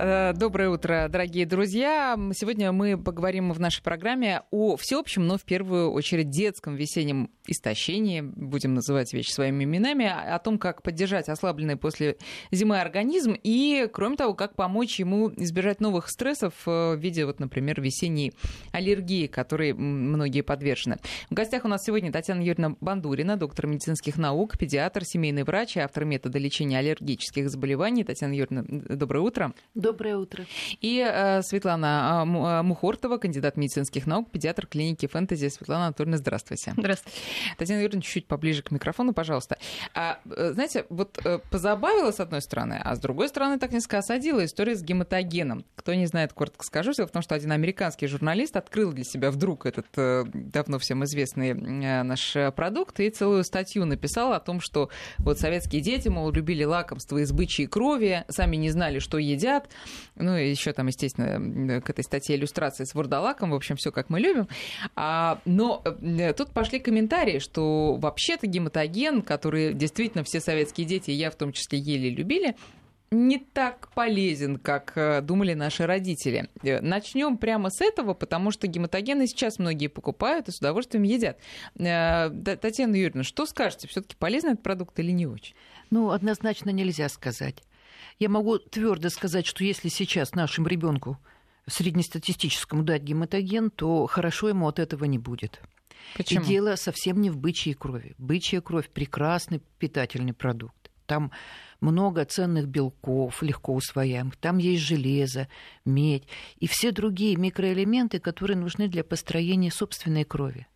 Э, доброе утро, дорогие друзья. Сегодня мы поговорим в нашей программе о всеобщем, но в первую очередь детском весеннем истощении, будем называть вещи своими именами, о том, как поддержать ослабленный после зимы организм и, кроме того, как помочь ему избежать новых стрессов э, в виде, вот, например, весенней аллергии, которой многие подвержены. В гостях у нас сегодня Татьяна Юрьевна Бандурина, доктор медицинских наук, педиатр, семейный врач и автор метода лечения аллергических заболеваний. Татьяна Юрьевна, доброе утро. Утро. И э, Светлана э, Мухортова, кандидат медицинских наук, педиатр клиники «Фэнтези». Светлана Анатольевна, здравствуйте. Здравствуйте. Татьяна Юрьевна, чуть-чуть поближе к микрофону, пожалуйста. А, э, знаете, вот э, позабавила с одной стороны, а с другой стороны так несколько осадила история с гематогеном. Кто не знает, коротко скажу, дело в том, что один американский журналист открыл для себя вдруг этот э, давно всем известный э, наш продукт и целую статью написал о том, что вот советские дети, мол, любили лакомство из бычьей крови, сами не знали, что едят, ну, и еще там, естественно, к этой статье иллюстрации с вурдалаком. В общем, все как мы любим. А, но э, тут пошли комментарии, что вообще-то гематоген, который действительно все советские дети, я в том числе, ели и любили, не так полезен, как э, думали наши родители. Э, Начнем прямо с этого, потому что гематогены сейчас многие покупают и с удовольствием едят. Татьяна Юрьевна, что скажете? Все-таки полезный этот продукт или не очень? Ну, однозначно нельзя сказать. Я могу твердо сказать, что если сейчас нашему ребенку среднестатистическому дать гематоген, то хорошо ему от этого не будет. Почему? И дело совсем не в бычьей крови. Бычья кровь прекрасный питательный продукт. Там много ценных белков, легко усвояемых. Там есть железо, медь и все другие микроэлементы, которые нужны для построения собственной крови.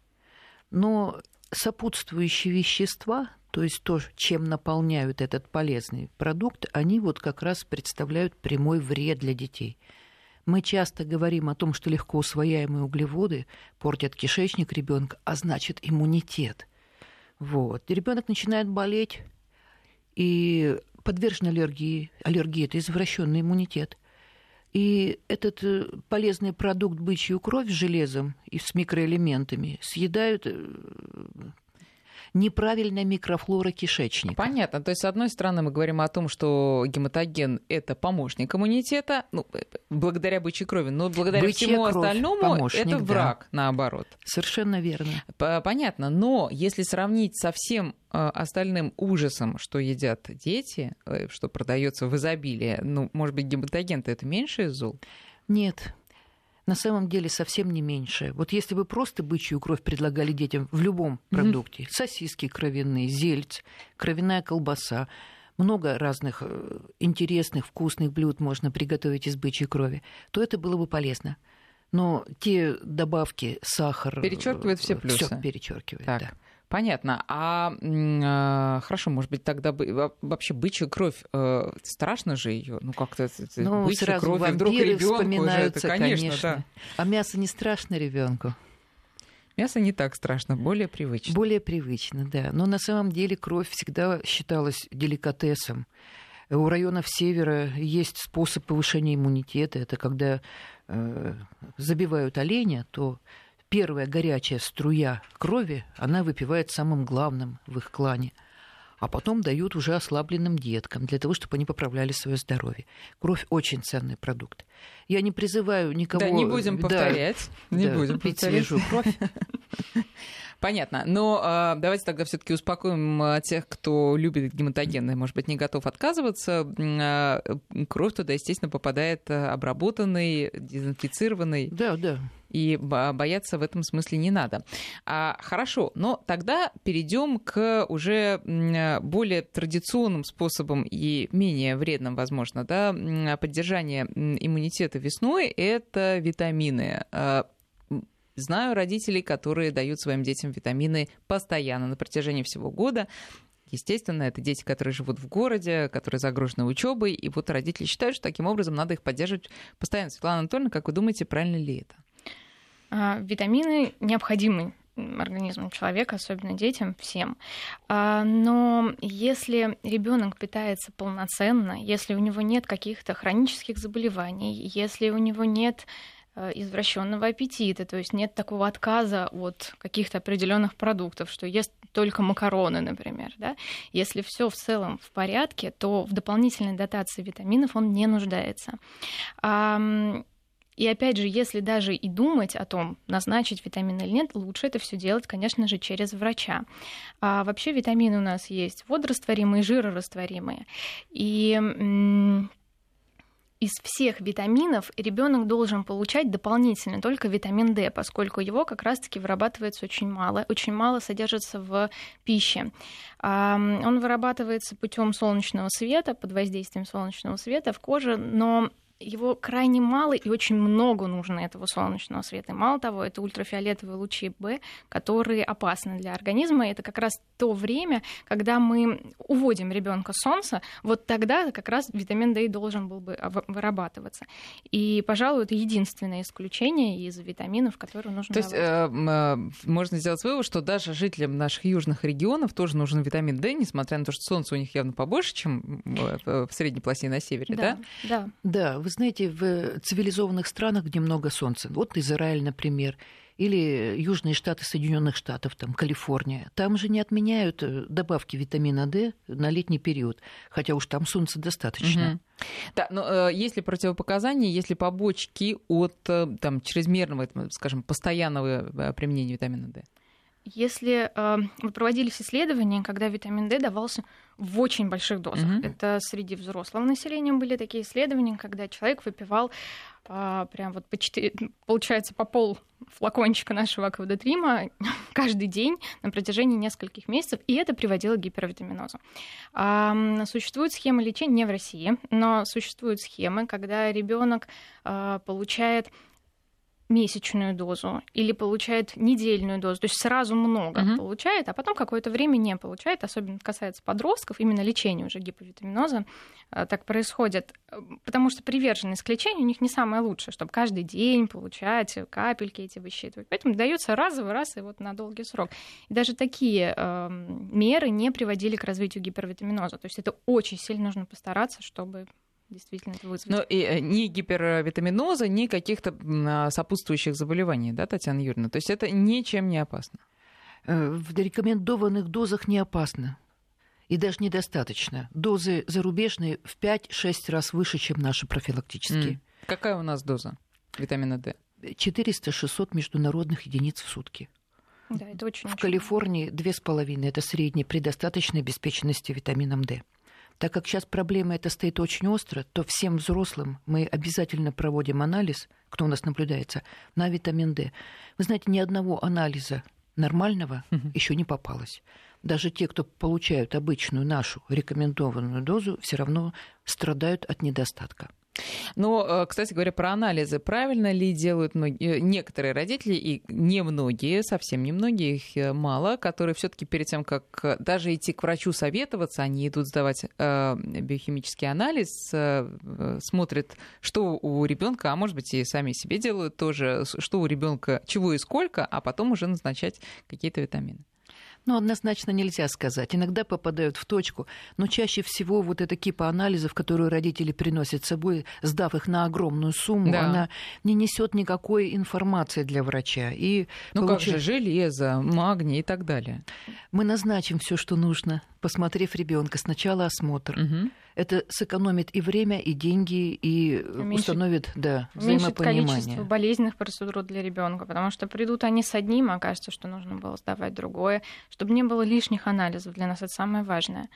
Но сопутствующие вещества, то есть то, чем наполняют этот полезный продукт, они вот как раз представляют прямой вред для детей. Мы часто говорим о том, что легко усвояемые углеводы портят кишечник ребенка, а значит иммунитет. Вот. Ребенок начинает болеть и подвержен аллергии. Аллергия это извращенный иммунитет. И этот э, полезный продукт бычью кровь с железом и с микроэлементами съедают э, неправильная микрофлора кишечника. Понятно. То есть, с одной стороны, мы говорим о том, что гематоген – это помощник иммунитета, ну, благодаря бычьей крови, но благодаря Бычья всему остальному помощник, это враг, да. наоборот. Совершенно верно. Понятно. Но если сравнить со всем э, остальным ужасом, что едят дети, э, что продается в изобилии, ну, может быть, гематоген-то это меньше из зол? Нет, на самом деле совсем не меньше. Вот если бы просто бычью кровь предлагали детям в любом продукте, mm-hmm. сосиски кровяные, зельц, кровяная колбаса, много разных э, интересных, вкусных блюд можно приготовить из бычьей крови, то это было бы полезно. Но те добавки, сахар... Перечеркивают все плюсы. Все перечеркивают, так. да. Понятно. А, а хорошо, может быть, тогда бы, вообще бычья кровь э, страшно же ее, ну как-то ну, бычья сразу кровь, и вдруг ребенку вспоминаются, это, конечно, конечно. Да. А мясо не страшно ребенку. Мясо не так страшно, более привычно. Более привычно, да. Но на самом деле кровь всегда считалась деликатесом. У районов севера есть способ повышения иммунитета. Это когда э, забивают оленя, то первая горячая струя крови, она выпивает самым главным в их клане а потом дают уже ослабленным деткам для того, чтобы они поправляли свое здоровье. Кровь очень ценный продукт. Я не призываю никого... Да, не будем повторять. Да, не да, будем пить повторять. свежую кровь. Понятно. Но э, давайте тогда все-таки успокоим а, тех, кто любит гематогены, может быть, не готов отказываться. Э, кровь туда, естественно, попадает обработанный, дезинфицированный. Да, да и бояться в этом смысле не надо. А, хорошо, но тогда перейдем к уже более традиционным способам и менее вредным, возможно, да, поддержания иммунитета весной – это витамины. Знаю родителей, которые дают своим детям витамины постоянно на протяжении всего года. Естественно, это дети, которые живут в городе, которые загружены учебой, и вот родители считают, что таким образом надо их поддерживать постоянно. Светлана Анатольевна, как вы думаете, правильно ли это? А, витамины необходимы организму человека, особенно детям, всем. А, но если ребенок питается полноценно, если у него нет каких-то хронических заболеваний, если у него нет Э, извращенного аппетита, то есть нет такого отказа от каких-то определенных продуктов, что ест только макароны, например. Да? Если все в целом в порядке, то в дополнительной дотации витаминов он не нуждается. И опять же, если даже и думать о том, назначить витамины или нет, лучше это все делать, конечно же, через врача. А вообще витамины у нас есть водорастворимые жирорастворимые. И из всех витаминов ребенок должен получать дополнительно только витамин D, поскольку его как раз-таки вырабатывается очень мало, очень мало содержится в пище. Он вырабатывается путем солнечного света, под воздействием солнечного света в коже, но его крайне мало и очень много нужно этого солнечного света. И мало того, это ультрафиолетовые лучи Б, которые опасны для организма. И это как раз то время, когда мы уводим ребенка с солнца, вот тогда как раз витамин D должен был бы вырабатываться. И, пожалуй, это единственное исключение из витаминов, которые нужно То есть э, э, можно сделать вывод, что даже жителям наших южных регионов тоже нужен витамин D, несмотря на то, что солнце у них явно побольше, чем в средней полосе на севере, да? Да, да. да вы знаете, в цивилизованных странах, где много солнца, вот Израиль, например, или Южные Штаты Соединенных Штатов, там Калифорния, там же не отменяют э, добавки витамина D на летний период, хотя уж там солнца достаточно. Угу. Да, но э, есть ли противопоказания, есть ли побочки от э, там, чрезмерного, скажем, постоянного э, применения витамина D? Если э, проводились исследования, когда витамин D давался в очень больших дозах, mm-hmm. это среди взрослого населения были такие исследования, когда человек выпивал э, прям вот по 4, получается по пол флакончика нашего аквадотрима каждый день на протяжении нескольких месяцев, и это приводило к гипервитаминозу. Э, существуют схемы лечения не в России, но существуют схемы, когда ребенок э, получает месячную дозу или получает недельную дозу, то есть сразу много угу. получает, а потом какое-то время не получает, особенно касается подростков, именно лечение уже гиповитаминоза э, так происходит, потому что приверженность к лечению у них не самое лучшее, чтобы каждый день получать капельки эти высчитывать. Поэтому дается разовый раз и вот на долгий срок. И даже такие э, меры не приводили к развитию гипервитаминоза. То есть это очень сильно нужно постараться, чтобы действительно это вызовет. Но и э, ни гипервитаминоза, ни каких-то а, сопутствующих заболеваний, да, Татьяна Юрьевна? То есть это ничем не опасно? Э, в рекомендованных дозах не опасно. И даже недостаточно. Дозы зарубежные в 5-6 раз выше, чем наши профилактические. Mm. Какая у нас доза витамина D? 400-600 международных единиц в сутки. Да, это очень в очень Калифорнии 2,5 это средняя при достаточной обеспеченности витамином D. Так как сейчас проблема эта стоит очень остро, то всем взрослым мы обязательно проводим анализ, кто у нас наблюдается, на витамин D. Вы знаете, ни одного анализа нормального угу. еще не попалось. Даже те, кто получают обычную нашу рекомендованную дозу, все равно страдают от недостатка. Но, э, кстати говоря, про анализы. Правильно ли делают многие, э, некоторые родители, и не многие, совсем не многие, их э, мало, которые все таки перед тем, как даже идти к врачу советоваться, они идут сдавать биохимический анализ, смотрят, что у ребенка, а может быть и сами себе делают тоже, что у ребенка, чего и сколько, а потом уже назначать какие-то витамины. Ну, однозначно нельзя сказать. Иногда попадают в точку, но чаще всего вот эта кипа анализов, которую родители приносят с собой, сдав их на огромную сумму, да. она не несет никакой информации для врача. И ну получ... как же железо, магний и так далее. Мы назначим все, что нужно, посмотрев ребенка. Сначала осмотр. Угу это сэкономит и время, и деньги, и уменьшит, установит да, взаимопонимание. количество болезненных процедур для ребенка, потому что придут они с одним, а кажется, что нужно было сдавать другое, чтобы не было лишних анализов. Для нас это самое важное.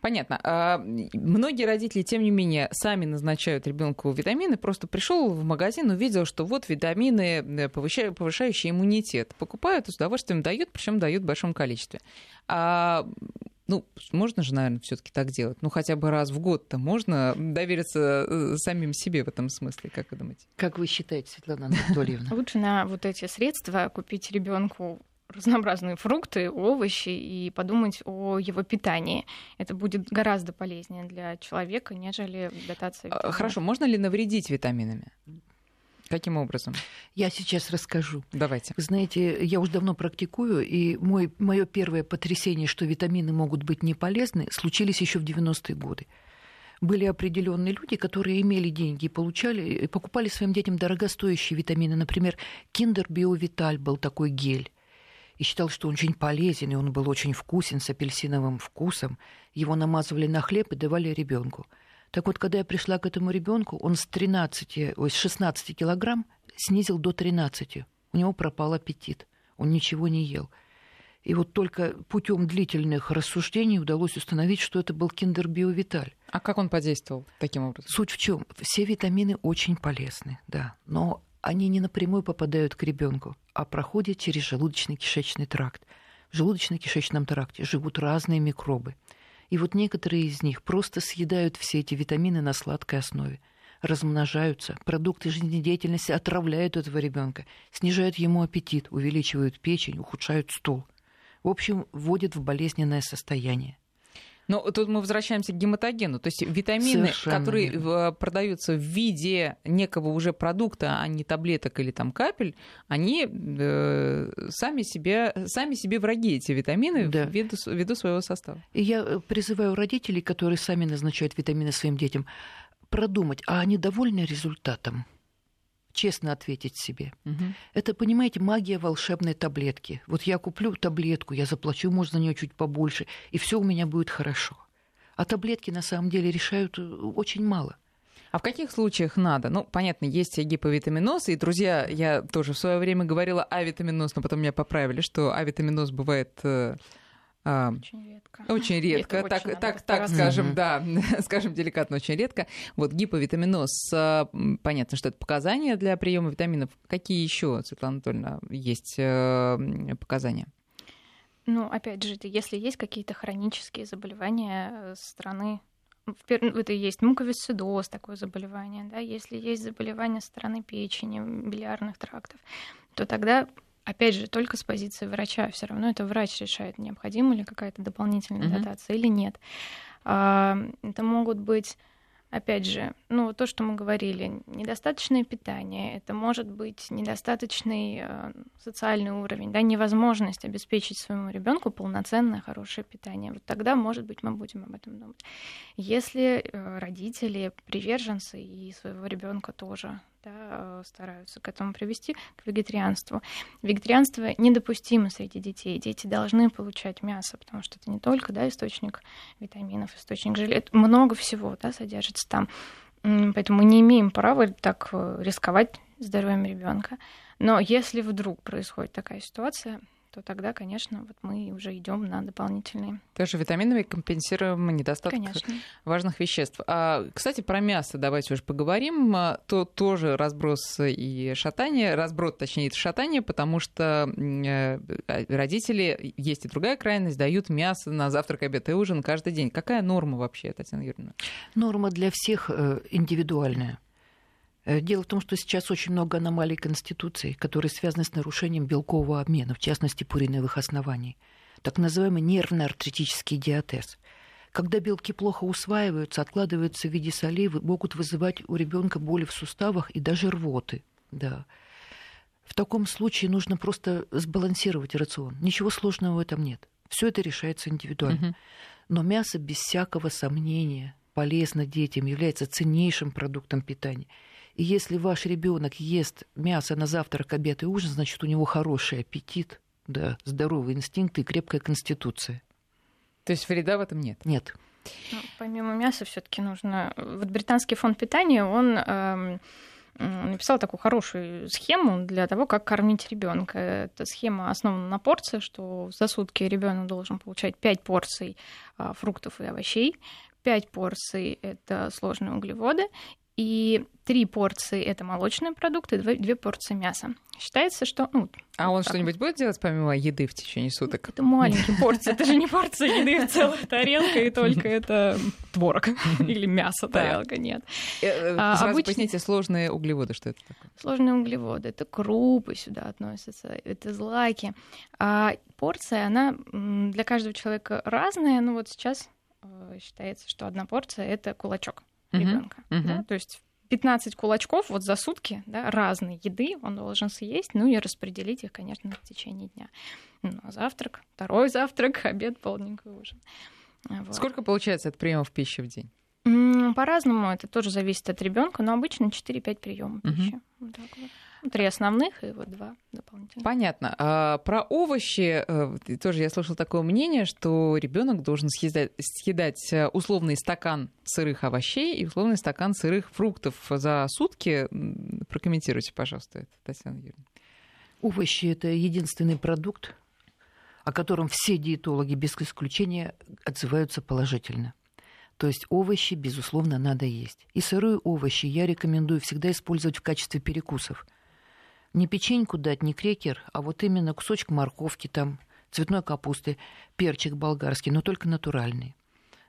Понятно. А, многие родители, тем не менее, сами назначают ребенку витамины. Просто пришел в магазин, увидел, что вот витамины, э, повышающие иммунитет. Покупают с удовольствием дают, причем дают в большом количестве. А ну, можно же, наверное, все-таки так делать. Ну, хотя бы раз в год-то можно довериться э, самим себе в этом смысле, как вы думаете? Как вы считаете, Светлана Анатольевна? Лучше на вот эти средства купить ребенку разнообразные фрукты, овощи и подумать о его питании. Это будет гораздо полезнее для человека, нежели дотация. А, витаминов. Хорошо, можно ли навредить витаминами? Каким образом? Я сейчас расскажу. Давайте. Вы знаете, я уже давно практикую, и мой, мое первое потрясение, что витамины могут быть не полезны, случились еще в 90-е годы. были определенные люди, которые имели деньги и получали, покупали своим детям дорогостоящие витамины. Например, Kinder Биовиталь был такой гель. И считал, что он очень полезен, и он был очень вкусен, с апельсиновым вкусом. Его намазывали на хлеб и давали ребенку. Так вот, когда я пришла к этому ребенку, он с 13, ой, с 16 килограмм снизил до 13. У него пропал аппетит. Он ничего не ел. И вот только путем длительных рассуждений удалось установить, что это был киндер биовиталь. А как он подействовал таким образом? Суть в чем? Все витамины очень полезны, да, но они не напрямую попадают к ребенку, а проходят через желудочно-кишечный тракт. В желудочно-кишечном тракте живут разные микробы. И вот некоторые из них просто съедают все эти витамины на сладкой основе размножаются, продукты жизнедеятельности отравляют этого ребенка, снижают ему аппетит, увеличивают печень, ухудшают стул в общем, вводит в болезненное состояние. Но тут мы возвращаемся к гематогену. То есть витамины, Совершенно которые верно. продаются в виде некого уже продукта, а не таблеток или там капель, они э, сами, себе, сами себе враги, эти витамины, да. ввиду, ввиду своего состава. И я э, призываю родителей, которые сами назначают витамины своим детям, продумать, а они довольны результатом? Честно ответить себе. Угу. Это, понимаете, магия волшебной таблетки. Вот я куплю таблетку, я заплачу, может, за нее чуть побольше, и все у меня будет хорошо. А таблетки на самом деле решают э, очень мало. А в каких случаях надо? Ну, понятно, есть гиповитаминоз, и, друзья, я тоже в свое время говорила авитаминоз, но потом меня поправили, что авитаминоз бывает э, очень редко. Очень редко, Это так, очень так, так скажем, да, скажем деликатно, очень редко. Вот гиповитаминоз, а, понятно, что это показания для приема витаминов. Какие еще, Светлана Анатольевна, есть э, показания? Ну, опять же, если есть какие-то хронические заболевания э, страны это есть муковисцидоз, такое заболевание, да, если есть заболевание стороны печени, билиарных трактов, то тогда опять же, только с позиции врача. Все равно это врач решает, необходима ли какая-то дополнительная mm-hmm. дотация или нет. А, это могут быть опять же, ну, то, что мы говорили, недостаточное питание, это может быть недостаточный э, социальный уровень, да, невозможность обеспечить своему ребенку полноценное хорошее питание. Вот тогда, может быть, мы будем об этом думать. Если э, родители, приверженцы и своего ребенка тоже да, э, стараются к этому привести, к вегетарианству. Вегетарианство недопустимо среди детей. Дети должны получать мясо, потому что это не только да, источник витаминов, источник железа, много всего да, содержится там. Поэтому мы не имеем права так э, рисковать здоровьем ребенка. Но если вдруг происходит такая ситуация, то тогда, конечно, вот мы уже идем на дополнительные. Тоже витаминами компенсируем недостаток конечно. важных веществ. А, кстати, про мясо давайте уже поговорим. А, то тоже разброс и шатание, разброд, точнее, это шатание, потому что э, родители, есть и другая крайность, дают мясо на завтрак, обед и ужин каждый день. Какая норма вообще, Татьяна Юрьевна? Норма для всех э, индивидуальная. Э, дело в том, что сейчас очень много аномалий Конституции, которые связаны с нарушением белкового обмена, в частности, пуриновых оснований. Так называемый нервно-артритический диатез. Когда белки плохо усваиваются, откладываются в виде солей, могут вызывать у ребенка боли в суставах и даже рвоты. Да. В таком случае нужно просто сбалансировать рацион. Ничего сложного в этом нет. Все это решается индивидуально. Но мясо, без всякого сомнения, полезно детям, является ценнейшим продуктом питания. И если ваш ребенок ест мясо на завтрак, обед и ужин, значит, у него хороший аппетит, да, здоровые инстинкты и крепкая конституция. То есть вреда в этом нет? Нет. Ну, помимо мяса все-таки нужно... Вот британский фонд питания, он эм, написал такую хорошую схему для того, как кормить ребенка. Эта схема основана на порции, что за сутки ребенок должен получать 5 порций э, фруктов и овощей, 5 порций это сложные углеводы и три порции это молочные продукты, две, порции мяса. Считается, что... Ну, а он что-нибудь будет делать помимо еды в течение суток? Это маленькие порции, это же не порция еды, целая тарелка, и только это творог или мясо тарелка, нет. Э, э, а, сразу поясните, сложные углеводы, что это такое? Сложные углеводы, это крупы сюда относятся, это злаки. А порция, она для каждого человека разная, но вот сейчас э, считается, что одна порция — это кулачок ребенка. Uh-huh. Да? То есть 15 кулачков вот за сутки да, разной еды он должен съесть, ну и распределить их, конечно, в течение дня. Ну, а завтрак, второй завтрак, обед, полдниковый ужин. Вот. Сколько получается от приемов пищи в день? по-разному, это тоже зависит от ребенка, но обычно 4-5 приемов пищи. Вот так вот. Три основных и вот два дополнительных. Понятно. А про овощи э, тоже я слышала такое мнение, что ребенок должен съедать, съедать э, условный стакан сырых овощей и условный стакан сырых фруктов за сутки. Прокомментируйте, пожалуйста, это, Татьяна Юрьевна. Овощи это единственный продукт, о котором все диетологи без исключения отзываются положительно. То есть овощи, безусловно, надо есть. И сырые овощи я рекомендую всегда использовать в качестве перекусов – не печеньку дать, не крекер, а вот именно кусочек морковки там, цветной капусты, перчик болгарский, но только натуральный.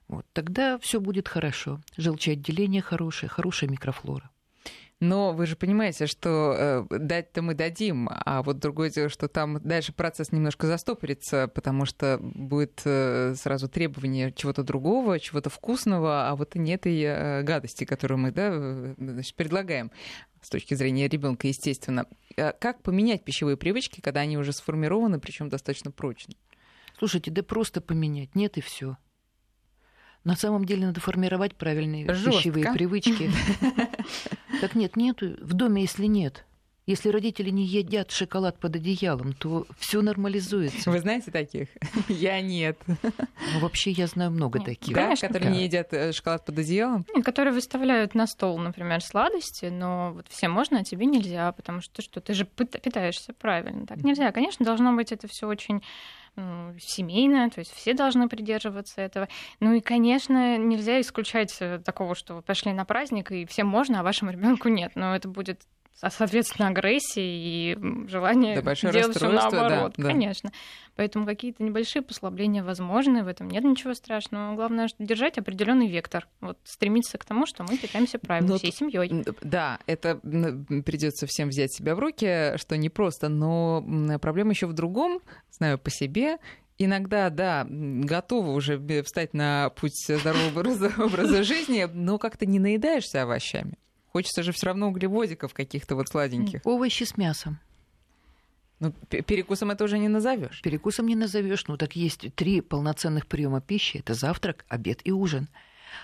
Вот, тогда все будет хорошо. Желчеотделение хорошее, хорошая микрофлора. Но вы же понимаете, что э, дать-то мы дадим, а вот другое дело, что там дальше процесс немножко застопорится, потому что будет э, сразу требование чего-то другого, чего-то вкусного, а вот и нет и э, гадости, которую мы да, э, значит, предлагаем с точки зрения ребенка, естественно. Э, как поменять пищевые привычки, когда они уже сформированы, причем достаточно прочно? Слушайте, да просто поменять, нет и все. На самом деле надо формировать правильные Жестко. пищевые привычки. Так нет, нету. В доме, если нет, если родители не едят шоколад под одеялом, то все нормализуется. Вы знаете таких? Я нет. Ну, вообще я знаю много таких. Да, Конечно, которые да. не едят э, шоколад под одеялом? Которые выставляют на стол, например, сладости, но вот всем можно, а тебе нельзя, потому что что, ты же питаешься правильно. Так нельзя. Конечно, должно быть это все очень семейная, то есть все должны придерживаться этого. Ну и, конечно, нельзя исключать э, такого, что вы пошли на праздник, и всем можно, а вашему ребенку нет. Но это будет соответственно, агрессии и желание да, делать все наоборот. Да, да. Конечно. Поэтому какие-то небольшие послабления возможны, в этом нет ничего страшного. Главное, держать определенный вектор. Вот стремиться к тому, что мы питаемся правильно, но, всей семьей. Да, это придется всем взять себя в руки, что непросто, но проблема еще в другом, знаю по себе, иногда, да, готова уже встать на путь здорового образа жизни, но как-то не наедаешься овощами. Хочется же все равно углеводиков каких-то вот сладеньких. Овощи с мясом. Ну, перекусом это уже не назовешь. Перекусом не назовешь. Ну, так есть три полноценных приема пищи: это завтрак, обед и ужин.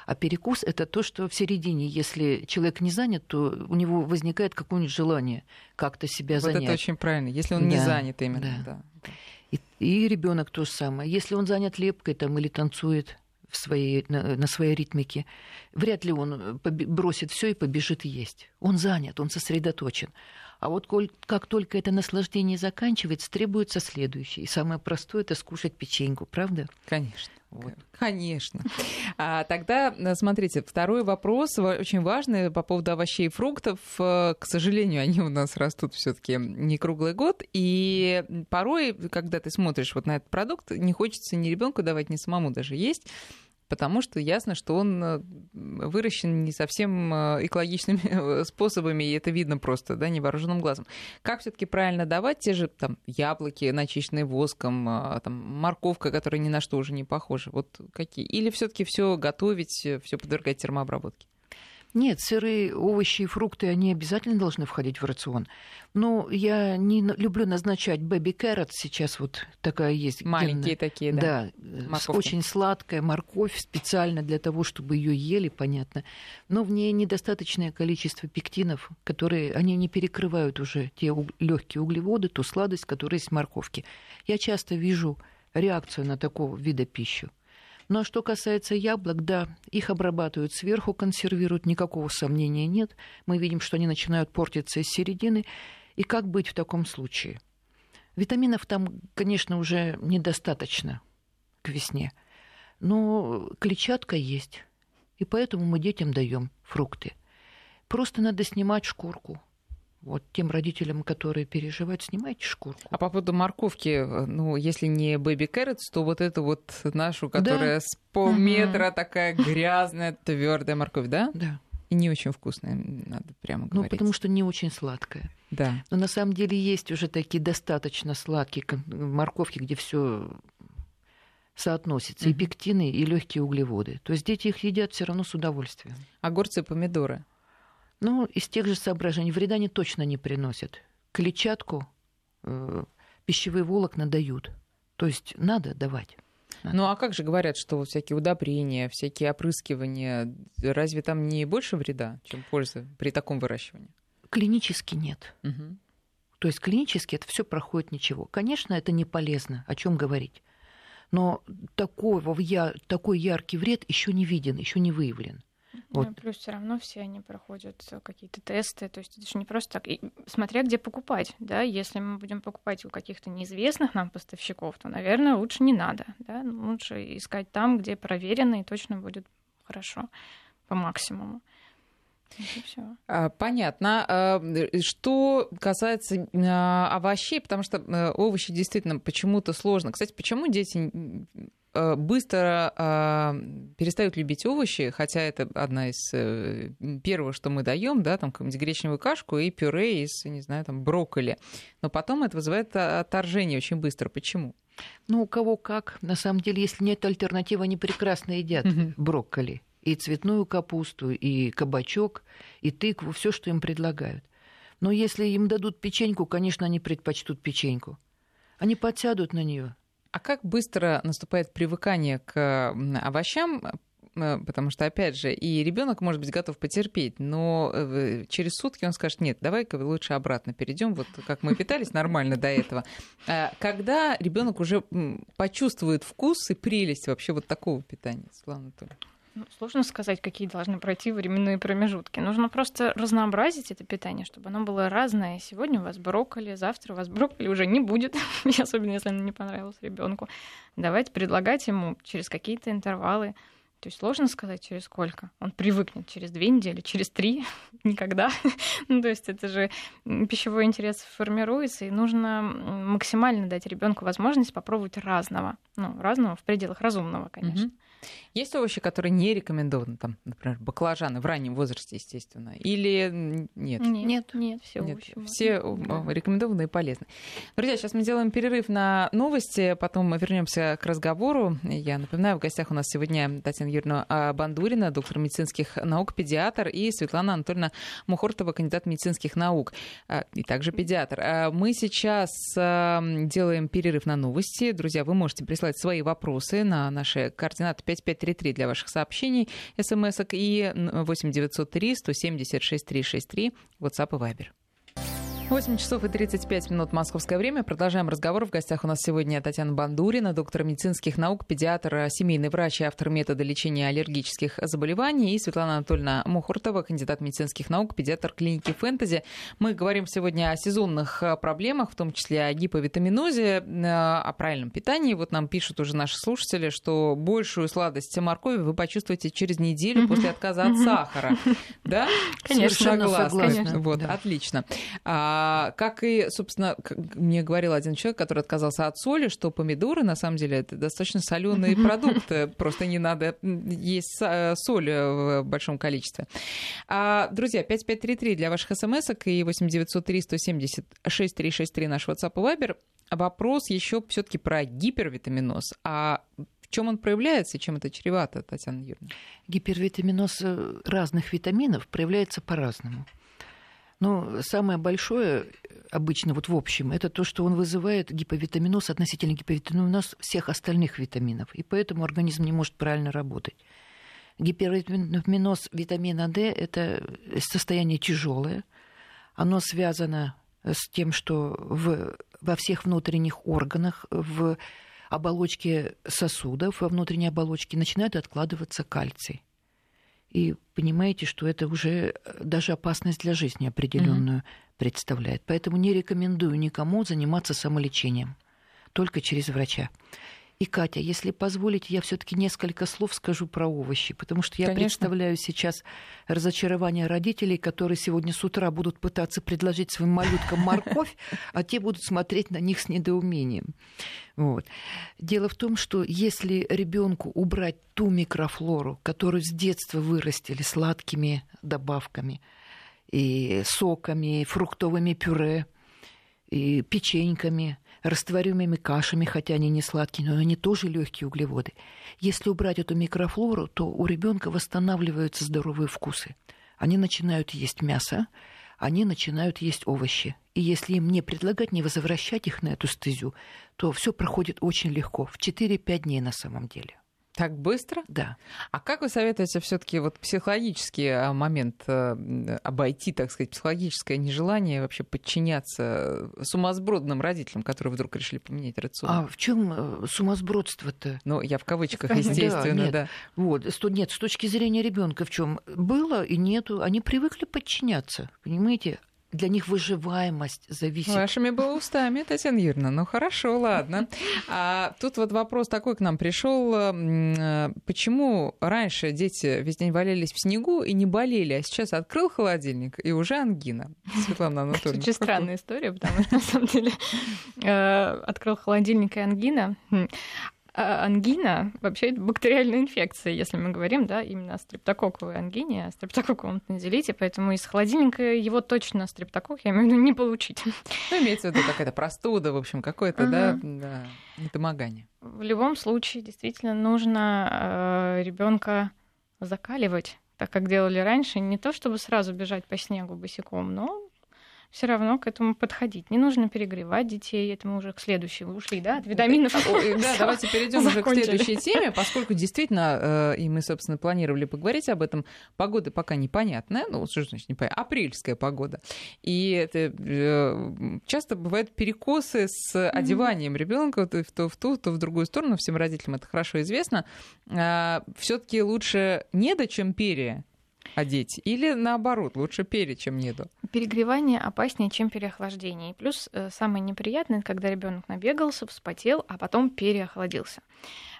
А перекус это то, что в середине, если человек не занят, то у него возникает какое-нибудь желание как-то себя вот занять. это очень правильно. Если он да, не занят именно. Да. Да. И, и ребенок то же самое. Если он занят лепкой там, или танцует, в своей, на, на своей ритмике, вряд ли он бросит все и побежит есть. Он занят, он сосредоточен. А вот коль, как только это наслаждение заканчивается, требуется следующее. И самое простое это скушать печеньку, правда? Конечно. Вот. Конечно. А, тогда, э, смотрите, второй вопрос очень важный по поводу овощей и фруктов. Э, к сожалению, они у нас растут все-таки не круглый год. И порой, когда ты смотришь вот на этот продукт, не хочется ни ребенку давать, ни самому даже есть потому что ясно, что он э, выращен не совсем э, экологичными способами, и это видно просто, да, невооруженным глазом. Как все таки правильно давать те же там яблоки, начищенные воском, там, морковка, которая ни на что уже не похожа? Вот какие? Или все таки все готовить, все подвергать термообработке? Нет, сырые овощи и фрукты, они обязательно должны входить в рацион. Но я не люблю назначать бэби carrot, сейчас вот такая есть. Маленькие генная, такие, да? Да, э, Морковка. очень сладкая морковь специально для того, чтобы ее ели, понятно. Но в ней недостаточное количество пектинов, которые, они не перекрывают уже те легкие углеводы, ту сладость, которая есть в морковке. Я часто вижу реакцию на такого вида пищи. Ну а что касается яблок, да, их обрабатывают сверху, консервируют, никакого сомнения нет. Мы видим, что они начинают портиться из середины. И как быть в таком случае? Витаминов там, конечно, уже недостаточно к весне. Но клетчатка есть. И поэтому мы детям даем фрукты. Просто надо снимать шкурку вот тем родителям, которые переживают, снимайте шкурку. А по поводу морковки, ну, если не бэби carrots, то вот эту вот нашу, которая да. с полметра угу. такая грязная, твердая морковь, да? Да. И не очень вкусная, надо прямо ну, говорить. Ну, потому что не очень сладкая. Да. Но на самом деле есть уже такие достаточно сладкие морковки, где все соотносится, mm-hmm. и пектины, и легкие углеводы. То есть дети их едят все равно с удовольствием. Огурцы, помидоры. Ну, из тех же соображений вреда они точно не приносят. Клетчатку, э, пищевые волокна дают. То есть надо давать. Ну а как же говорят, что всякие удобрения, всякие опрыскивания, разве там не больше вреда, чем пользы при таком выращивании? Клинически нет. Угу. То есть клинически это все проходит ничего. Конечно, это не полезно, о чем говорить. Но такого, такой яркий вред еще не виден, еще не выявлен. Вот. Ну, плюс все равно все они проходят э, какие-то тесты, то есть это же не просто так. И смотря где покупать, да, если мы будем покупать у каких-то неизвестных нам поставщиков, то, наверное, лучше не надо, да, лучше искать там, где проверено и точно будет хорошо по максимуму. А, понятно. А, что касается а, овощей, потому что э, овощи действительно почему-то сложно. Кстати, почему дети э, быстро перестают любить овощи, хотя это одна из э, первых, что мы даем, да, там какую-нибудь гречневую кашку и пюре из, не знаю, там брокколи. Но потом это вызывает отторжение очень быстро. Почему? Ну, у кого как. На самом деле, если нет альтернативы, они прекрасно едят брокколи и цветную капусту, и кабачок, и тыкву, все, что им предлагают. Но если им дадут печеньку, конечно, они предпочтут печеньку. Они подсядут на нее. А как быстро наступает привыкание к овощам? Э, потому что, опять же, и ребенок может быть готов потерпеть, но э, через сутки он скажет, нет, давай-ка лучше обратно перейдем, вот как мы питались нормально до этого. А когда ребенок уже почувствует вкус и прелесть вообще вот такого питания, Светлана Анатольевна? Ну, сложно сказать, какие должны пройти временные промежутки. Нужно просто разнообразить это питание, чтобы оно было разное. Сегодня у вас брокколи, завтра у вас брокколи уже не будет, особенно если оно не понравилось ребенку. Давайте предлагать ему через какие-то интервалы. То есть сложно сказать, через сколько. Он привыкнет через две недели, через три, никогда. ну, то есть это же пищевой интерес формируется, и нужно максимально дать ребенку возможность попробовать разного. Ну, разного в пределах разумного, конечно. Mm-hmm. Есть овощи, которые не рекомендованы, там, например, баклажаны в раннем возрасте, естественно, или нет? Нет, нет, все нет, овощи. Все рекомендованы и полезны. Друзья, сейчас мы делаем перерыв на новости, потом мы вернемся к разговору. Я напоминаю, в гостях у нас сегодня Татьяна Юрьевна а, Бандурина, доктор медицинских наук, педиатр, и Светлана Анатольевна Мухортова, кандидат медицинских наук, а, и также педиатр. А, мы сейчас делаем перерыв на новости. Друзья, вы можете прислать свои вопросы на наши координаты 5533 для ваших сообщений, смс и 8903 170 6363 WhatsApp и Viber. 8 часов и 35 минут московское время. Продолжаем разговор. В гостях у нас сегодня Татьяна Бандурина, доктор медицинских наук, педиатр, семейный врач и автор метода лечения аллергических заболеваний, и Светлана Анатольевна Мухуртова, кандидат медицинских наук, педиатр клиники «Фэнтези». Мы говорим сегодня о сезонных э, проблемах, в том числе о гиповитаминозе, э, о правильном питании. Вот нам пишут уже наши слушатели, что большую сладость моркови вы почувствуете через неделю после отказа от сахара. Да? Конечно, согласна. Вот, отлично. А, как и, собственно, как мне говорил один человек, который отказался от соли, что помидоры, на самом деле, это достаточно соленые продукты. Просто не надо есть соль в большом количестве. А, друзья, 5533 для ваших смс и 8903 170 6363 наш WhatsApp и Viber. Вопрос еще все-таки про гипервитаминоз. А в чем он проявляется и чем это чревато, Татьяна Юрьевна? Гипервитаминоз э, разных витаминов проявляется по-разному. Но самое большое обычно вот в общем, это то, что он вызывает гиповитаминоз относительно гиповитаминоз всех остальных витаминов, и поэтому организм не может правильно работать. Гипервитаминоз витамина D – это состояние тяжелое. Оно связано с тем, что в, во всех внутренних органах, в оболочке сосудов, во внутренней оболочке начинает откладываться кальций и понимаете, что это уже э, даже опасность для жизни определенную mm-hmm. представляет. Поэтому не рекомендую никому заниматься самолечением, только через врача. И, Катя, если позволите, я все-таки несколько слов скажу про овощи, потому что я Конечно. представляю сейчас разочарование родителей, которые сегодня с утра будут пытаться предложить своим малюткам морковь, а те будут смотреть на них с недоумением. Вот. Дело в том, что если ребенку убрать ту микрофлору, которую с детства вырастили сладкими добавками, и соками, и фруктовыми пюре, и печеньками – растворимыми кашами, хотя они не сладкие, но они тоже легкие углеводы. Если убрать эту микрофлору, то у ребенка восстанавливаются здоровые вкусы. Они начинают есть мясо, они начинают есть овощи. И если им не предлагать, не возвращать их на эту стезю, то все проходит очень легко, в 4-5 дней на самом деле. Так быстро? Да. А как вы советуете все-таки вот психологический а, момент э, обойти, так сказать, психологическое нежелание вообще подчиняться сумасбродным родителям, которые вдруг решили поменять рацион? А в чем э, сумасбродство-то? Ну, я в кавычках, естественно, да. Нет. да. Вот, нет, с точки зрения ребенка в чем было и нету, они привыкли подчиняться, понимаете? Для них выживаемость зависит. Вашими бы устами, Татьяна Юрьевна. Ну хорошо, ладно. А тут вот вопрос такой к нам пришел. Э, почему раньше дети весь день валялись в снегу и не болели, а сейчас открыл холодильник и уже ангина? Светлана Анатольевна. Очень странная история, потому что на самом деле э, открыл холодильник и ангина. А ангина вообще это бактериальная инфекция, если мы говорим, да, именно о стрептококковой ангине, о стрептококковом тонзиллите, поэтому из холодильника его точно стрептокок, я имею в виду, не получить. Ну, имеется в виду какая-то простуда, в общем, какое-то, да, да, недомогание. В любом случае, действительно, нужно э, ребенка закаливать, так как делали раньше, не то чтобы сразу бежать по снегу босиком, но все равно к этому подходить. Не нужно перегревать детей, это мы уже к следующему ушли, да, от витаминов. Да, давайте перейдем уже к следующей теме, поскольку действительно, э, и мы, собственно, планировали поговорить об этом, погода пока непонятная, ну, что значит непонятная, апрельская погода. И это э, часто бывают перекосы с одеванием ребенка то в ту, то в другую сторону, всем родителям это хорошо известно. А, Все-таки лучше недо, чем перья одеть? Или наоборот, лучше пере, чем неду? Перегревание опаснее, чем переохлаждение. И плюс э, самое неприятное, когда ребенок набегался, вспотел, а потом переохладился.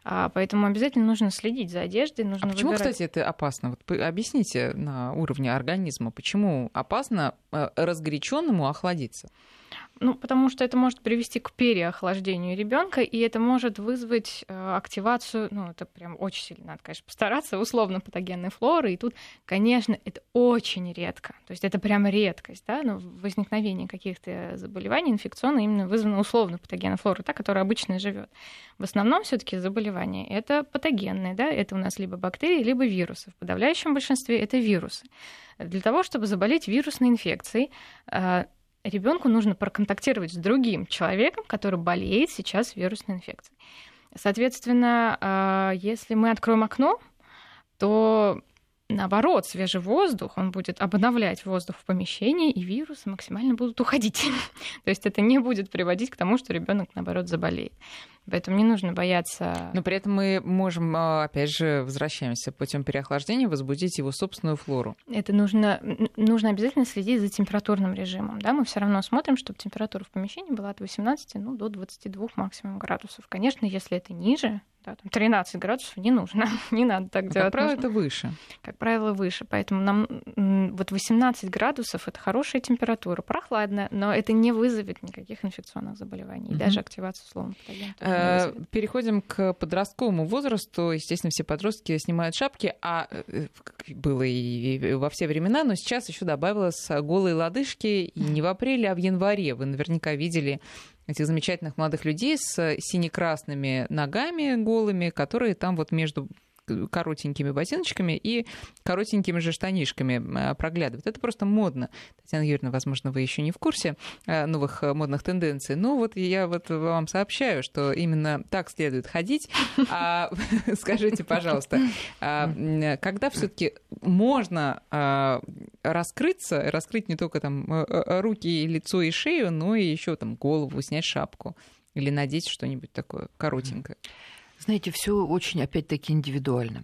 А, поэтому обязательно нужно следить за одеждой. Нужно а почему, выбирать... кстати, это опасно? Вот объясните на уровне организма, почему опасно э, разгоряченному охладиться? Ну, потому что это может привести к переохлаждению ребенка, и это может вызвать э, активацию, ну, это прям очень сильно надо, конечно, постараться, условно патогенной флоры. И тут, конечно, это очень редко. То есть это прям редкость, да, но возникновение каких-то заболеваний инфекционных именно вызвано условно патогенной флорой, та, которая обычно живет. В основном все-таки заболевания это патогенные, да, это у нас либо бактерии, либо вирусы. В подавляющем большинстве это вирусы. Для того, чтобы заболеть вирусной инфекцией, э, ребенку нужно проконтактировать с другим человеком, который болеет сейчас вирусной инфекцией. Соответственно, а, если мы откроем окно, то наоборот, свежий воздух, он будет обновлять воздух в помещении, и вирусы максимально будут уходить. То есть это не будет приводить к тому, что ребенок, наоборот, заболеет. Поэтому не нужно бояться. Но при этом мы можем, а, опять же, возвращаемся путем переохлаждения, возбудить его собственную флору. Это нужно, нужно обязательно следить за температурным режимом. Да? Мы все равно смотрим, чтобы температура в помещении была от 18 ну, до 22 максимум градусов. Конечно, если это ниже, да, там 13 градусов не нужно, не надо так а делать. Как правило, нужно, это выше. Как правило, выше. Поэтому нам вот 18 градусов это хорошая температура, прохладная, но это не вызовет никаких инфекционных заболеваний, угу. даже активацию патогена. Э, переходим к подростковому возрасту. Естественно, все подростки снимают шапки, а э, было и во все времена, но сейчас еще добавилось голые лодыжки, и не в апреле, а в январе. Вы наверняка видели этих замечательных молодых людей с сине-красными ногами голыми, которые там вот между коротенькими ботиночками и коротенькими же штанишками э, проглядывают. Это просто модно. Татьяна Юрьевна, возможно, вы еще не в курсе э, новых э, модных тенденций. Но вот я вот вам сообщаю, что именно так следует ходить. А, скажите, пожалуйста, а, когда все-таки можно а, раскрыться, раскрыть не только там руки, лицо и шею, но и еще там голову, снять шапку или надеть что-нибудь такое коротенькое? Знаете, все очень, опять-таки, индивидуально.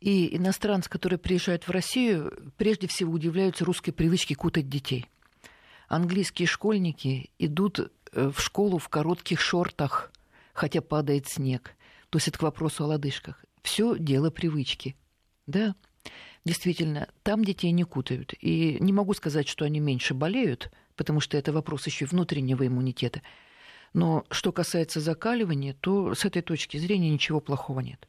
И иностранцы, которые приезжают в Россию, прежде всего удивляются русской привычке кутать детей. Английские школьники идут э, в школу в коротких шортах, хотя падает снег. То есть это к вопросу о лодыжках. Все дело привычки. Да, действительно, там детей не кутают. И не могу сказать, что они меньше болеют, потому что это вопрос еще внутреннего иммунитета. Но что касается закаливания, то с этой точки зрения ничего плохого нет.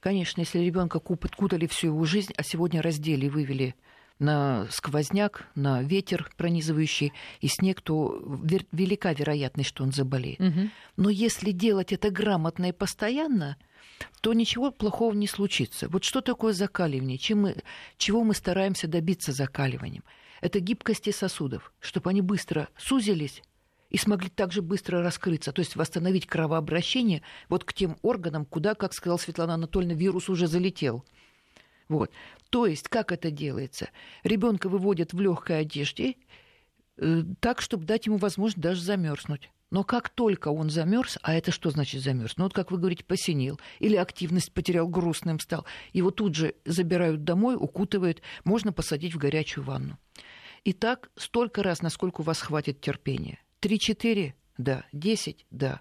Конечно, если ребенка кутали всю его жизнь, а сегодня раздели и вывели на сквозняк, на ветер пронизывающий и снег, то велика вероятность, что он заболеет. Угу. Но если делать это грамотно и постоянно, то ничего плохого не случится. Вот что такое закаливание? Чем мы, чего мы стараемся добиться закаливанием? это гибкости сосудов, чтобы они быстро сузились и смогли также быстро раскрыться, то есть восстановить кровообращение вот к тем органам, куда, как сказала Светлана Анатольевна, вирус уже залетел. Вот. То есть, как это делается? Ребенка выводят в легкой одежде, э, так, чтобы дать ему возможность даже замерзнуть. Но как только он замерз, а это что значит замерз? Ну вот как вы говорите, посинел или активность потерял, грустным стал, его тут же забирают домой, укутывают, можно посадить в горячую ванну. И так столько раз, насколько у вас хватит терпения. Три-четыре? Да. Десять? Да.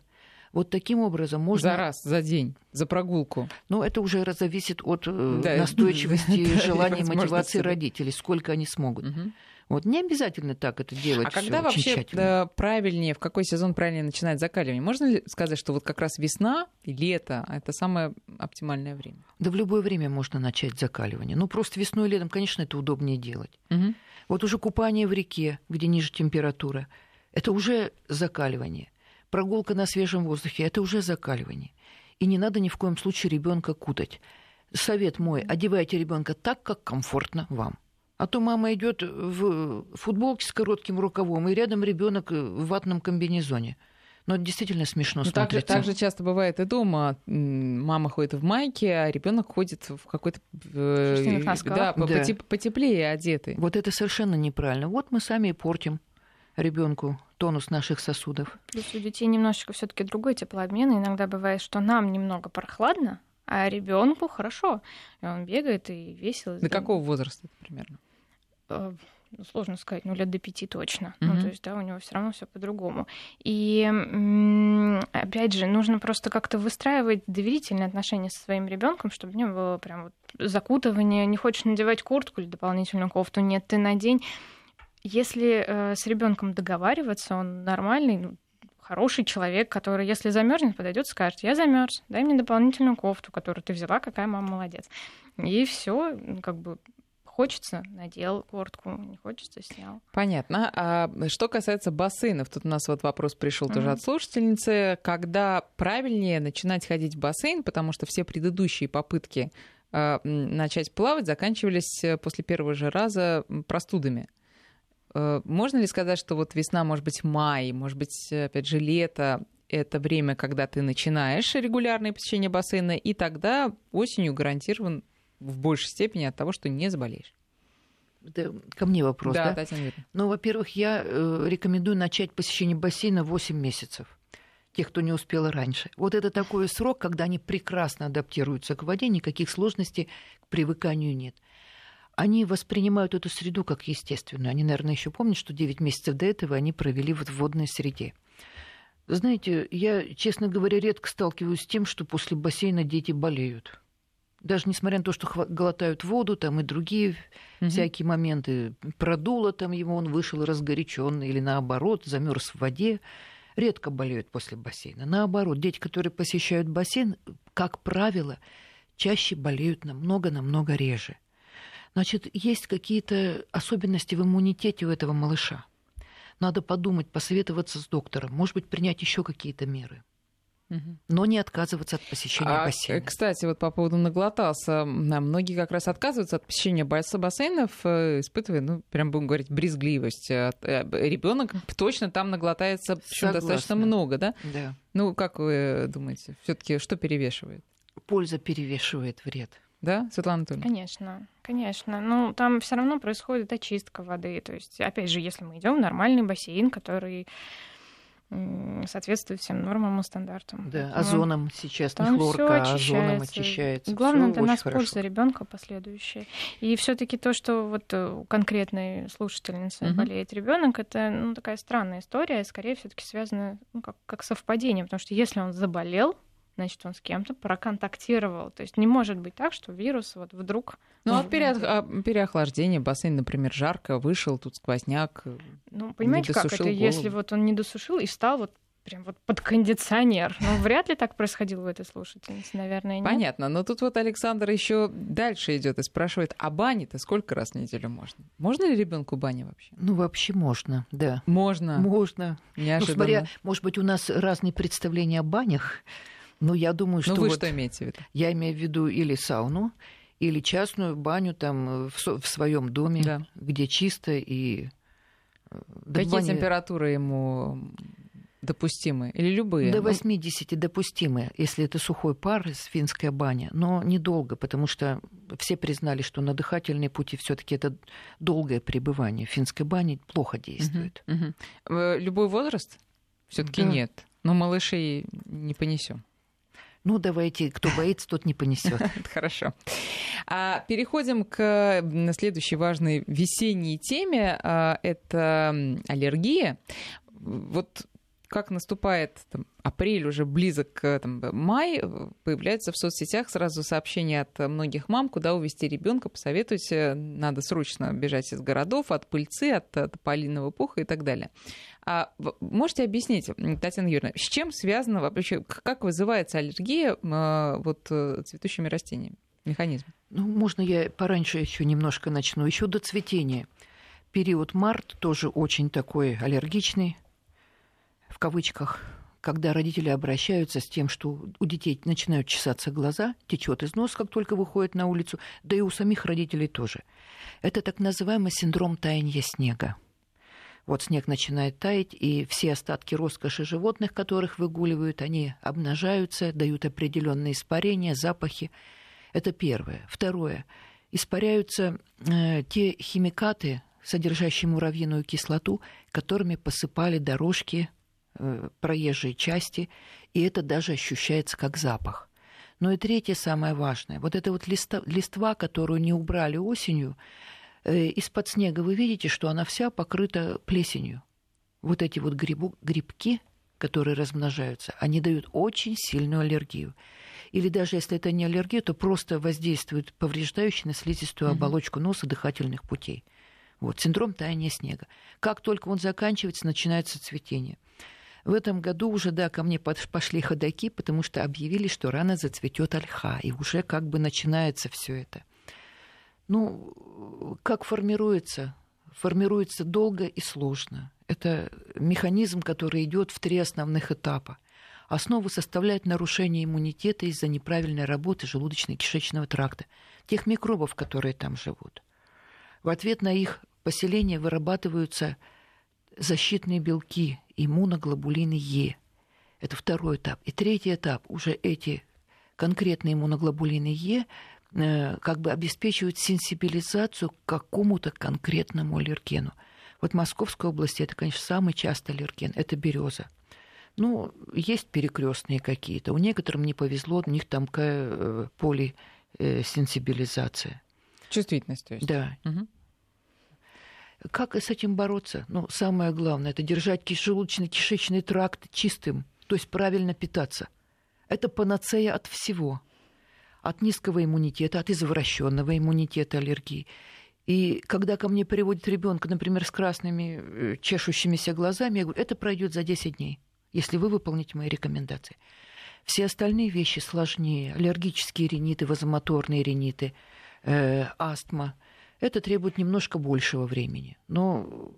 Вот таким образом можно... За раз, за день, за прогулку. Ну, это уже зависит от э, да, настойчивости, желания, мотивации родителей, сколько они смогут. Угу. Вот не обязательно так это делать. А когда вообще тщательно. правильнее, в какой сезон правильнее начинать закаливание? Можно ли сказать, что вот как раз весна и лето – это самое оптимальное время? Да в любое время можно начать закаливание. Ну, просто весной и летом, конечно, это удобнее делать. Угу. Вот уже купание в реке, где ниже температура, это уже закаливание. Прогулка на свежем воздухе – это уже закаливание. И не надо ни в коем случае ребенка кутать. Совет мой – одевайте ребенка так, как комфортно вам. А то мама идет в футболке с коротким рукавом, и рядом ребенок в ватном комбинезоне. Но это действительно смешно ну, смотрится. Так, так же часто бывает и дома. Мама ходит в майке, а ребенок ходит в какой-то э, да, да. потеплее одетый. Вот это совершенно неправильно. Вот мы сами и портим ребенку тонус наших сосудов. Плюс у детей немножечко все-таки другой теплообмен. Иногда бывает, что нам немного прохладно, а ребенку хорошо. И он бегает и весело. До какого возраста примерно? Э, ну, сложно сказать, ну, лет до пяти точно. Mm-hmm. Ну, то есть, да, у него все равно все по-другому. И опять же, нужно просто как-то выстраивать доверительные отношения со своим ребенком, чтобы не было прям вот закутывания, не хочешь надевать куртку или дополнительную кофту, нет, ты надень. Если э, с ребенком договариваться, он нормальный, ну, хороший человек, который, если замерзнет, подойдет, скажет: Я замерз, дай мне дополнительную кофту, которую ты взяла, какая мама молодец. И все, как бы хочется, надел куртку, не хочется, снял. Понятно. А что касается бассейнов, тут у нас вот вопрос пришел mm-hmm. тоже от слушательницы. Когда правильнее начинать ходить в бассейн, потому что все предыдущие попытки э, начать плавать заканчивались э, после первого же раза простудами. Э, можно ли сказать, что вот весна, может быть, май, может быть, опять же, лето, это время, когда ты начинаешь регулярное посещение бассейна, и тогда осенью гарантирован в большей степени от того, что не заболеешь. Это ко мне вопрос, да? Да, Татьяна. Ну, во-первых, я э, рекомендую начать посещение бассейна 8 месяцев тех, кто не успел раньше. Вот это такой срок, когда они прекрасно адаптируются к воде, никаких сложностей к привыканию нет. Они воспринимают эту среду как естественную. Они, наверное, еще помнят, что 9 месяцев до этого они провели вот в водной среде. Знаете, я, честно говоря, редко сталкиваюсь с тем, что после бассейна дети болеют даже несмотря на то, что глотают воду, там и другие угу. всякие моменты, продуло там его, он вышел разгоряченный или наоборот, замерз в воде, редко болеют после бассейна. Наоборот, дети, которые посещают бассейн, как правило, чаще болеют намного-намного реже. Значит, есть какие-то особенности в иммунитете у этого малыша. Надо подумать, посоветоваться с доктором, может быть, принять еще какие-то меры но не отказываться от посещения а, бассейна. Кстати, вот по поводу наглотался, многие как раз отказываются от посещения бассейнов, э, испытывая, ну, прям будем говорить, брезгливость. Э, Ребенок точно там наглотается причем достаточно много, да? Да. Ну, как вы думаете, все-таки что перевешивает? Польза перевешивает вред. Да, Светлана Анатольевна? Конечно, конечно. Ну, там все равно происходит очистка воды. То есть, опять же, если мы идем в нормальный бассейн, который соответствует всем нормам и стандартам. Да, озоном сейчас не хлорка, а озоном очищается. Главное для нас хорошо. польза ребенка последующая. И все-таки то, что вот э, у конкретной слушательницы угу. болеет ребенок, это ну, такая странная история, скорее все-таки связана ну, как, как совпадение, потому что если он заболел, значит, он с кем-то проконтактировал. То есть не может быть так, что вирус вот вдруг... Ну, от пере... А, переохлаждения бассейн, например, жарко, вышел, тут сквозняк, Ну, понимаете, как это, голову. если вот он не досушил и стал вот прям вот под кондиционер. Ну, вряд ли так происходило у этой слушательницы, наверное, нет. Понятно, но тут вот Александр еще дальше идет и спрашивает, а бани-то сколько раз в неделю можно? Можно ли ребенку бани вообще? Ну, вообще можно, да. Можно? Можно. Неожиданно. Ну, смотря, может быть, у нас разные представления о банях, ну, я думаю, что... Ну, вы вот что имеете в виду? Я имею в виду или сауну, Или частную баню там в, в своем доме, да. где чисто и... Какие бани... температуры ему допустимы? Или любые? До 80 допустимы, если это сухой пар из финской бани, но недолго, потому что все признали, что на дыхательные пути все таки это долгое пребывание. В финской бане плохо действует. Угу, угу. Любой возраст? все таки да. нет. Но малышей не понесем. Ну, давайте, кто боится, тот не понесет. Хорошо. А переходим к следующей важной весенней теме. А, это аллергия. Вот как наступает там, апрель, уже близок там, май, появляются в соцсетях сразу сообщения от многих мам, куда увезти ребенка, посоветуйте, надо срочно бежать из городов, от пыльцы, от, от полиного пуха и так далее. А можете объяснить, Татьяна Юрьевна, с чем связано вообще, как вызывается аллергия а, вот, э, цветущими растениями? Механизм. Ну, можно я пораньше еще немножко начну. Еще до цветения. Период март тоже очень такой аллергичный в кавычках, когда родители обращаются с тем, что у детей начинают чесаться глаза, течет из носа, как только выходят на улицу, да и у самих родителей тоже. Это так называемый синдром таяния снега. Вот снег начинает таять, и все остатки роскоши животных, которых выгуливают, они обнажаются, дают определенные испарения, запахи. Это первое. Второе. Испаряются э, те химикаты, содержащие муравьиную кислоту, которыми посыпали дорожки Э, проезжей части, и это даже ощущается как запах. Ну и третье, самое важное, вот эта вот листа, листва, которую не убрали осенью, из-под снега вы видите, что она вся покрыта плесенью. Вот эти вот грибу, грибки, которые размножаются, они дают очень сильную аллергию. Или даже если это не аллергия, то просто воздействует повреждающий на слизистую оболочку носа дыхательных путей. Вот, синдром таяния снега. Как только он заканчивается, начинается цветение. В этом году уже, да, ко мне пошли ходаки, потому что объявили, что рано зацветет ольха, и уже как бы начинается все это. Ну, как формируется? Формируется долго и сложно. Это механизм, который идет в три основных этапа. Основу составляет нарушение иммунитета из-за неправильной работы желудочно-кишечного тракта, тех микробов, которые там живут. В ответ на их поселение вырабатываются защитные белки, иммуноглобулины Е. Это второй этап. И третий этап, уже эти конкретные иммуноглобулины Е как бы обеспечивают сенсибилизацию к какому-то конкретному аллергену. Вот в Московской области это, конечно, самый частый аллерген, это береза. Ну, есть перекрестные какие-то. У некоторым не повезло, у них там э, полисенсибилизация. Чувствительность, то есть. Да. Угу. Как с этим бороться? Ну, самое главное, это держать желудочно-кишечный тракт чистым, то есть правильно питаться. Это панацея от всего. От низкого иммунитета, от извращенного иммунитета аллергии. И когда ко мне приводят ребенка, например, с красными э, чешущимися глазами, я говорю, это пройдет за 10 дней, если вы выполните мои рекомендации. Все остальные вещи сложнее. Аллергические риниты, вазомоторные риниты, э, астма – это требует немножко большего времени. Но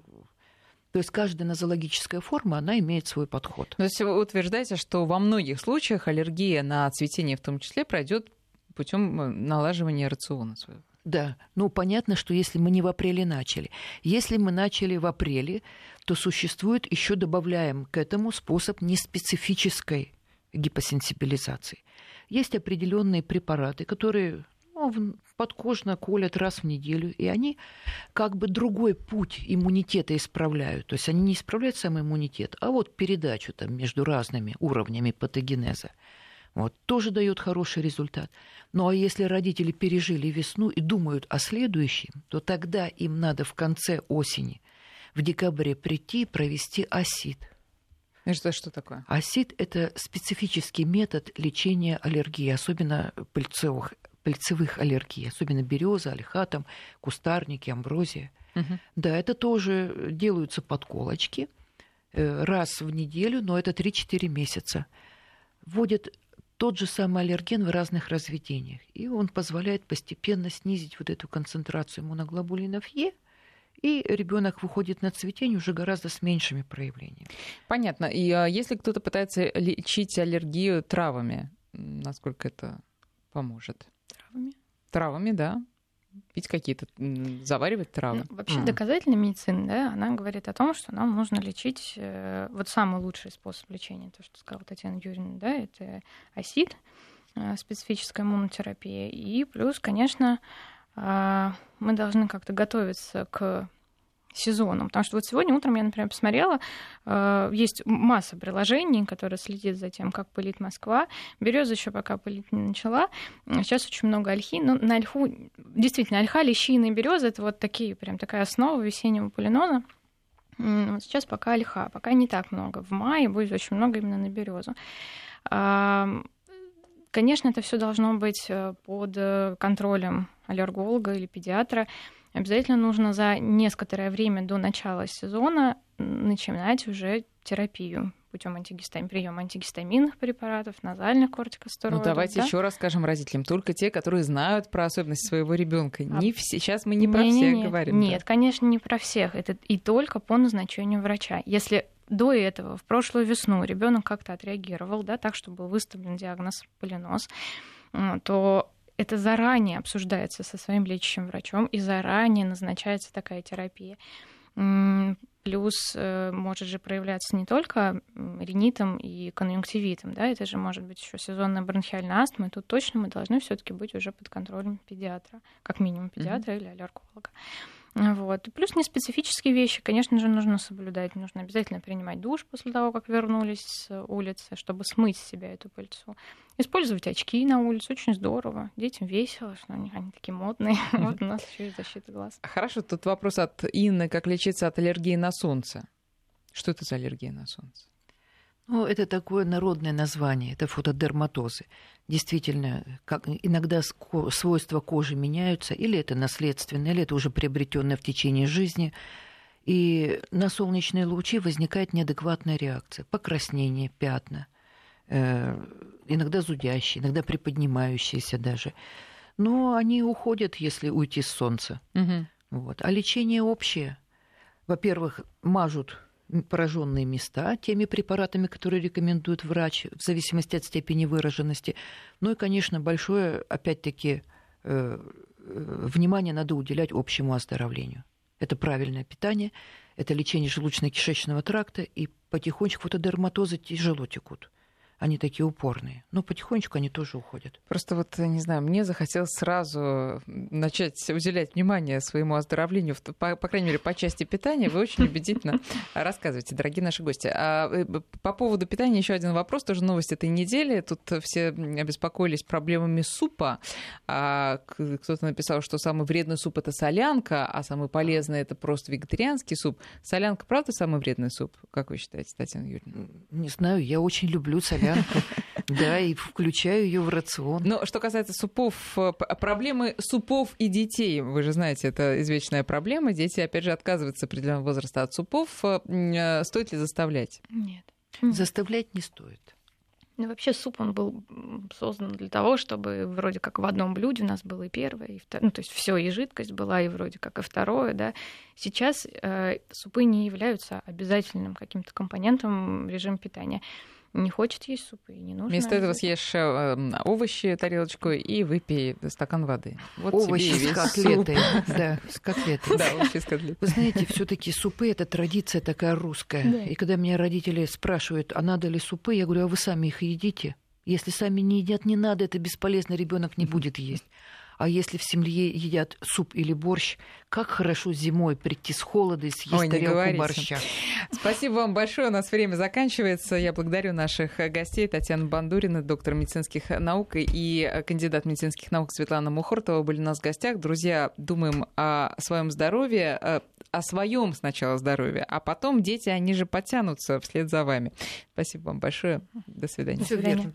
то есть каждая нозологическая форма, она имеет свой подход. Но если вы утверждаете, что во многих случаях аллергия на цветение в том числе пройдет путем э, налаживания рациона своего. Да, ну понятно, что если мы не в апреле начали. Если мы начали в апреле, то существует еще добавляем к этому способ неспецифической гипосенсибилизации. Есть определенные препараты, которые ну, подкожно колят раз в неделю, и они как бы другой путь иммунитета исправляют. То есть они не исправляют сам иммунитет, а вот передачу там между разными уровнями патогенеза. Вот, тоже дает хороший результат. Ну а если родители пережили весну и думают о следующем, то тогда им надо в конце осени, в декабре прийти и провести осид. И что, такое? Осид – это специфический метод лечения аллергии, особенно пыльцевых пыльцевых аллергий, особенно береза, альха, кустарники, амброзия. Угу. Да, это тоже делаются подколочки э, раз в неделю, но это 3-4 месяца. Вводят тот же самый аллерген в разных разведениях. И он позволяет постепенно снизить вот эту концентрацию иммуноглобулинов Е, и ребенок выходит на цветение уже гораздо с меньшими проявлениями. Понятно. И а, если кто-то пытается лечить аллергию травами, насколько это поможет? травами? Травами, да пить какие-то, заваривать травы. Ну, вообще mm. доказательная медицина, да, она говорит о том, что нам нужно лечить, э, вот самый лучший способ лечения, то, что сказала Татьяна Юрьевна, да, это осид, э, специфическая иммунотерапия, и плюс, конечно, э, мы должны как-то готовиться к сезоном. Потому что вот сегодня утром я, например, посмотрела, э, есть масса приложений, которые следят за тем, как пылит Москва. Береза еще пока пылить не начала. Сейчас очень много ольхи. Но на ольху, действительно, ольха, лещина и береза это вот такие, прям такая основа весеннего полиноза. Вот сейчас пока ольха, пока не так много. В мае будет очень много именно на березу. Конечно, это все должно быть э, под э, контролем аллерголога или педиатра обязательно нужно за некоторое время до начала сезона начинать уже терапию путем антигистамин, приема антигистаминных препаратов, назальных кортикостероидов. Ну, давайте да? еще раз скажем родителям, только те, которые знают про особенности своего ребенка. А... Не все. Сейчас мы не, не про не, всех не, говорим. Нет, да. конечно, не про всех. Это и только по назначению врача. Если до этого, в прошлую весну, ребенок как-то отреагировал, да, так, что был выставлен диагноз полинос, то это заранее обсуждается со своим лечащим врачом и заранее назначается такая терапия. Плюс э, может же проявляться не только ринитом и конъюнктивитом, да, это же может быть еще сезонная бронхиальная астма, и тут точно мы должны все-таки быть уже под контролем педиатра, как минимум педиатра mm-hmm. или аллерголога. Вот. Плюс неспецифические вещи, конечно же, нужно соблюдать. Нужно обязательно принимать душ после того, как вернулись с улицы, чтобы смыть с себя эту пыльцу. Использовать очки на улице очень здорово. Детям весело, что они, они такие модные. Вот у нас еще и защита глаз. Хорошо, тут вопрос от Инны, как лечиться от аллергии на солнце. Что это за аллергия на солнце? Ну, это такое народное название, это фотодерматозы. Действительно, как, иногда свойства кожи меняются, или это наследственное, или это уже приобретенное в течение жизни. И на солнечные лучи возникает неадекватная реакция, покраснение, пятна, э, иногда зудящие, иногда приподнимающиеся даже. Но они уходят, если уйти с солнца. Угу. Вот. А лечение общее. Во-первых, мажут пораженные места теми препаратами, которые рекомендует врач, в зависимости от степени выраженности. Ну и, конечно, большое, опять-таки, э, э, внимание надо уделять общему оздоровлению. Это правильное питание, это лечение желудочно-кишечного тракта, и потихонечку фотодерматозы тяжело текут они такие упорные. Но потихонечку они тоже уходят. Просто вот, не знаю, мне захотелось сразу начать уделять внимание своему оздоровлению, по, по крайней мере, по части питания. Вы очень убедительно рассказываете, дорогие наши гости. А э, по поводу питания еще один вопрос, тоже новость этой недели. Тут все обеспокоились проблемами супа. А кто-то написал, что самый вредный суп это солянка, а самый полезный это просто вегетарианский суп. Солянка, правда, самый вредный суп? Как вы считаете, Татьяна Юрьевна? Не знаю, я очень люблю солянку солянку. Да, и включаю ее в рацион. Но что касается супов, э, проблемы супов и детей, вы же знаете, это извечная проблема. Дети, опять же, отказываются определенного возраста от супов. Э, э, стоит ли заставлять? Нет. Заставлять не стоит. Ну, вообще суп, он был создан для того, чтобы вроде как в одном блюде у нас было и первое, и второе, ну, то есть все и жидкость была, и вроде как и второе, да. Сейчас э, супы не являются обязательным каким-то компонентом режима питания не хочет есть суп и не нужно. Вместо этого съешь э, овощи, тарелочку и выпей стакан воды. Вот овощи с котлетой. Да, с котлетой. Да, овощи с котлетой. Вы знаете, все таки супы — это традиция такая русская. И когда меня родители спрашивают, а надо ли супы, я говорю, а вы сами их едите? Если сами не едят, не надо, это бесполезно, ребенок не будет есть. А если в семье едят суп или борщ, как хорошо зимой прийти с холода и съесть Ой, тарелку борща. Спасибо вам большое. У нас время заканчивается. Я благодарю наших гостей Татьяна Бандурина, доктор медицинских наук и кандидат медицинских наук Светлана Мухортова были у нас в гостях. Друзья, думаем о своем здоровье, э, о своем сначала здоровье, а потом дети, они же подтянутся вслед за вами. Спасибо вам большое. До свидания. До свидания.